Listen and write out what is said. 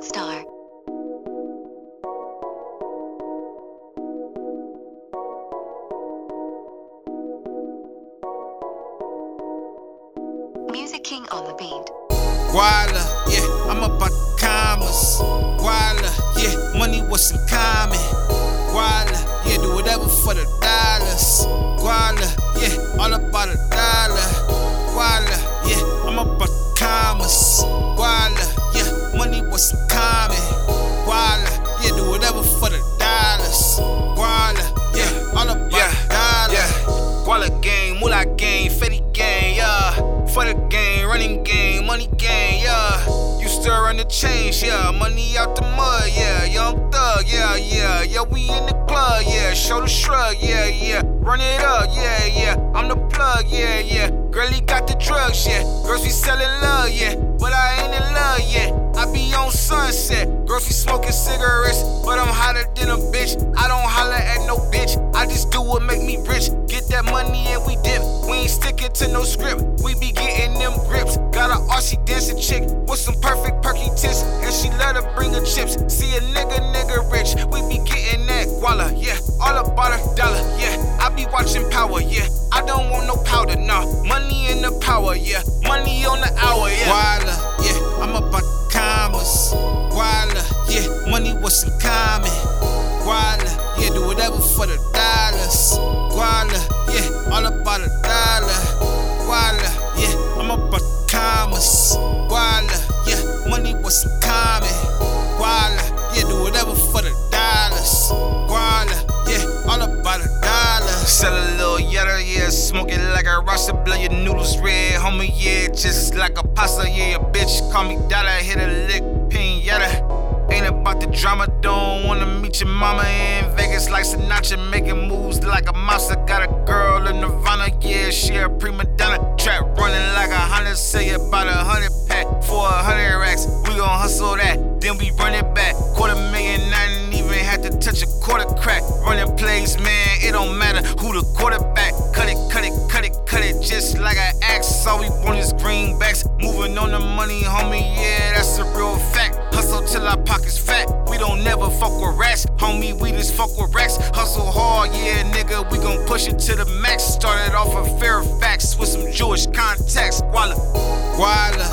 Star. Muzic King on the beat. Gwallah, yeah, I'm about the commas. Gwallah, yeah, money was in common. Gwallah, yeah, do whatever for the For the game, running game, money game, yeah. You still run the change, yeah. Money out the mud, yeah. Young thug, yeah, yeah. Yeah, we in the club, yeah. Show the shrug, yeah, yeah. Run it up, yeah, yeah. I'm the plug, yeah, yeah. Girlie got the drugs, yeah. Girls be selling love, yeah. But I ain't in love yet. I be on sunset. Girls be smoking cigarettes, but I'm hotter than a bitch. I don't holler at no bitch. I just do what make me rich. Get that money and we dip. Ain't sticking to no script. We be getting them grips. Got a Aussie dancing chick with some perfect perky tits, and she let her bring her chips. See a nigga, nigga rich. We be getting that gwallah, yeah. All about a dollar, yeah. I be watching power, yeah. I don't want no powder, nah. Money in the power, yeah. Money on the hour, yeah. Gwallah, yeah, I'm about the commas. Gwallah, yeah, money was in common. Gwallah, yeah, do whatever for the dollars. Gwallah, yeah, all about a dollar. Gwallah, yeah, I'm about commas. Gwallah, yeah, money was common. Gwallah, yeah, do whatever for the dollars. Guala, yeah, all about a dollar. Sell a little yetta, yeah, smoke it like a rasta, blow your noodles red, homie, yeah, just like a pasta, yeah, bitch, call me dollar, hit a lick, pinata. Ain't about the drama, don't wanna meet your mama in Vegas like Sinatra, making moves like a monster. Got a girl in Nirvana, yeah, she a prima donna. Trap running like a Honda, say about a hundred pack for a hundred racks. We gon' hustle that, then we run it back. Quarter million, I didn't even have to touch a quarter crack. Running plays, man, it don't matter who the quarterback. Cut it, cut it, cut it, cut it, just like an axe. All we want is greenbacks. Moving on the money, homie, yeah, that's a real fact. Hustle till our pockets don't never fuck with rats, homie. We just fuck with racks. Hustle hard, yeah, nigga. We gon' push it to the max. Started off of Fairfax with some Jewish contacts. Walla. Gwallah,